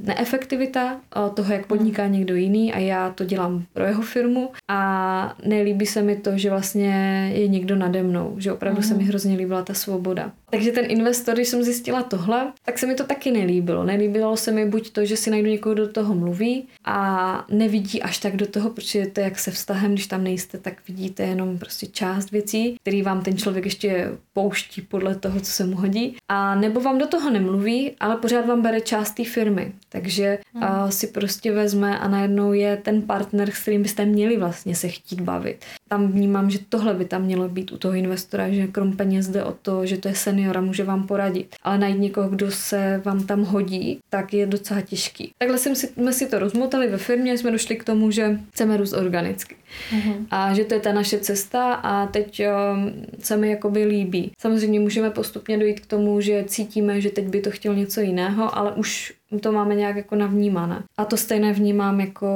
neefektivita eh, toho, jak podniká někdo jiný a já to dělám pro jeho firmu a nelíbí se mi to, že vlastně je někdo nade mnou, že opravdu mm. se mi hrozně líbila ta svoboda. Takže ten investor, když jsem zjistila tohle, tak se mi to taky nelíbilo. Nelíbilo se mi buď to, že si najdu někoho, do toho mluví a nevidí až tak do toho, protože to jak se vztahem, když tam nejste, tak vidíte jenom prostě část věcí, který vám ten člověk ještě pouští podle toho, co se mu hodí. A nebo vám do toho nemluví, ale pořád vám bere část té firmy. Takže hmm. uh, si prostě vezme a najednou je ten partner, s kterým byste měli vlastně se chtít bavit. Tam vnímám, že tohle by tam mělo být u toho investora, že krom peněz jde o to, že to je senior a může vám poradit. Ale najít někoho, kdo se vám tam hodí, tak je docela těžký. Takhle jsme si, jsme si to rozmotali ve firmě, jsme došli k tomu, že chceme růst organicky. Mm-hmm. A že to je ta naše cesta a teď um, se mi jakoby líbí. Samozřejmě můžeme postupně dojít k tomu, že cítíme, že teď by to chtěl něco jiného, ale už to máme nějak jako navnímané. A to stejné vnímám jako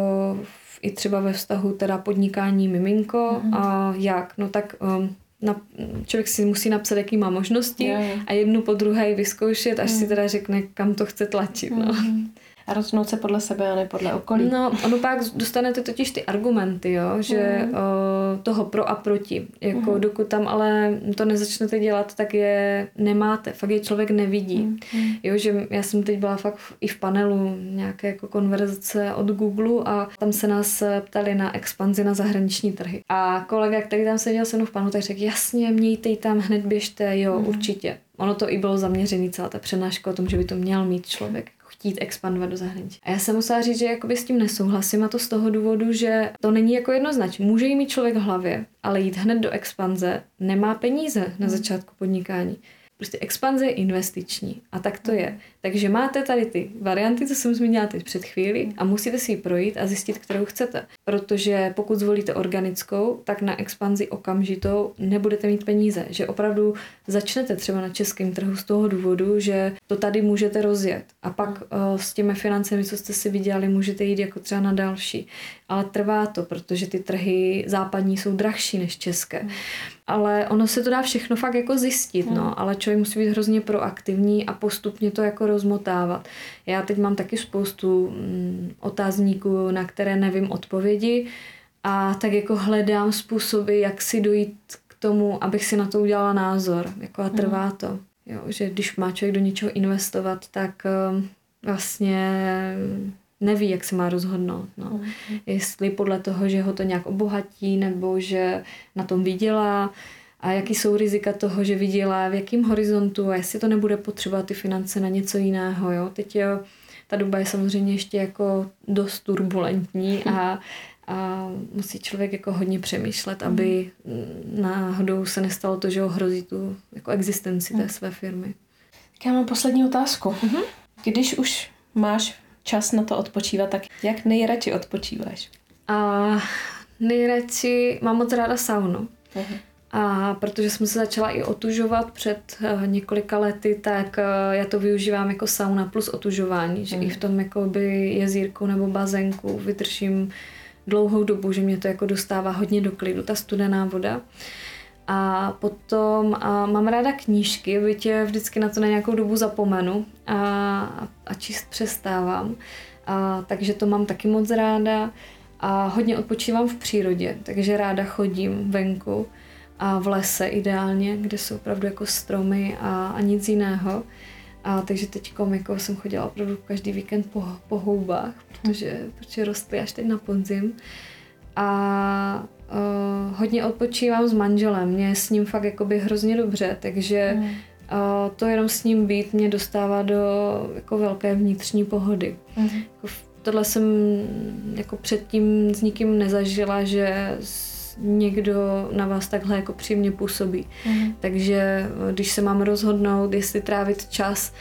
i třeba ve vztahu teda podnikání miminko mm-hmm. a jak, no tak um, na, člověk si musí napsat, jaký má možnosti je, je. a jednu po druhé vyzkoušet, až mm. si teda řekne, kam to chce tlačit. No. Mm a rozhodnout se podle sebe a ne podle okolí. No, ono pak dostanete totiž ty argumenty, jo, že mm. o, toho pro a proti. Jako mm. dokud tam ale to nezačnete dělat, tak je nemáte. Fakt je člověk nevidí. Mm. Jo, že já jsem teď byla fakt i v panelu nějaké jako konverzace od Google a tam se nás ptali na expanzi na zahraniční trhy. A kolega, který tam seděl se mnou v panelu, tak řekl, jasně, mějte ji tam, hned běžte, jo, mm. určitě. Ono to i bylo zaměřené, celá ta přednáška o tom, že by to měl mít člověk chtít expandovat do zahraničí. A já jsem musela říct, že jakoby s tím nesouhlasím a to z toho důvodu, že to není jako jednoznačné. Může jí mít člověk v hlavě, ale jít hned do expanze nemá peníze na začátku podnikání. Prostě expanze je investiční a tak to je. Takže máte tady ty varianty, co jsem zmínila teď před chvíli a musíte si ji projít a zjistit, kterou chcete. Protože pokud zvolíte organickou, tak na expanzi okamžitou nebudete mít peníze. Že opravdu začnete třeba na českém trhu z toho důvodu, že to tady můžete rozjet. A pak uh, s těmi financemi, co jste si vydělali, můžete jít jako třeba na další. Ale trvá to, protože ty trhy západní jsou drahší než české. Ale ono se to dá všechno fakt jako zjistit, no. Ale člověk musí být hrozně proaktivní a postupně to jako rozmotávat. Já teď mám taky spoustu mm, otázníků, na které nevím odpovědi a tak jako hledám způsoby, jak si dojít k tomu, abych si na to udělala názor. Jako a trvá mhm. to. Jo, že když má člověk do něčeho investovat, tak um, vlastně neví, jak se má rozhodnout. No. Mm. Jestli podle toho, že ho to nějak obohatí, nebo že na tom vydělá, a jaký jsou rizika toho, že vydělá, v jakém horizontu a jestli to nebude potřebovat ty finance na něco jiného. Jo? Teď jo, ta doba je samozřejmě ještě jako dost turbulentní a, a musí člověk jako hodně přemýšlet, aby náhodou se nestalo to, že ohrozí tu jako existenci té své firmy. Tak já mám poslední otázku. Když už máš čas na to odpočívat, tak jak nejradši odpočíváš? A nejradši mám moc ráda saunu. A protože jsem se začala i otužovat před uh, několika lety, tak uh, já to využívám jako sauna plus otužování, že i v tom jakoby jezírku nebo bazénku vydržím dlouhou dobu, že mě to jako dostává hodně do klidu, ta studená voda. A potom a mám ráda knížky, byť vždycky na to na nějakou dobu zapomenu a, a číst přestávám. A, takže to mám taky moc ráda. A hodně odpočívám v přírodě, takže ráda chodím venku a v lese ideálně, kde jsou opravdu jako stromy a, a nic jiného. A takže teď jako jsem chodila opravdu každý víkend po, po houbách, protože, protože rostly až teď na podzim. A uh, hodně odpočívám s manželem, mě je s ním fakt jakoby hrozně dobře, takže mm. uh, to jenom s ním být mě dostává do jako velké vnitřní pohody. Mm. Jako tohle jsem jako předtím s nikým nezažila, že někdo na vás takhle jako přímě působí. Mhm. Takže eh, když se mám rozhodnout, jestli trávit čas,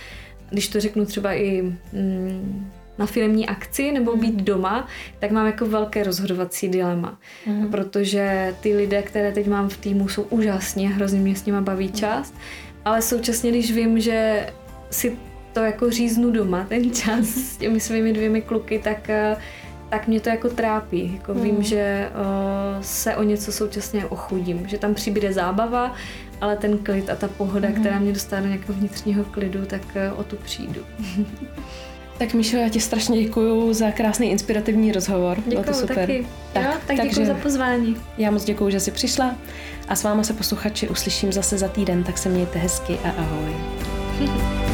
když to řeknu třeba i mm, na firmní akci nebo být doma, tak mám jako velké rozhodovací dilema. Protože ty lidé, které teď mám v týmu, jsou úžasní, hrozně mě s nima baví čas, ale současně, když vím, že si to jako říznu doma, ten čas *laughs* s těmi svými dvěmi kluky, tak eh, tak mě to jako trápí. Jako vím, že uh, se o něco současně ochudím, že tam přibude zábava, ale ten klid a ta pohoda, která mě dostane do nějakého vnitřního klidu, tak uh, o tu přijdu. *laughs* Tak Míšo, já ti strašně děkuji za krásný inspirativní rozhovor. Bylo to Děkuju super. taky. Tak, jo, tak děkuji za pozvání. Já moc děkuji, že jsi přišla a s váma se posluchači uslyším zase za týden, tak se mějte hezky a ahoj. *laughs*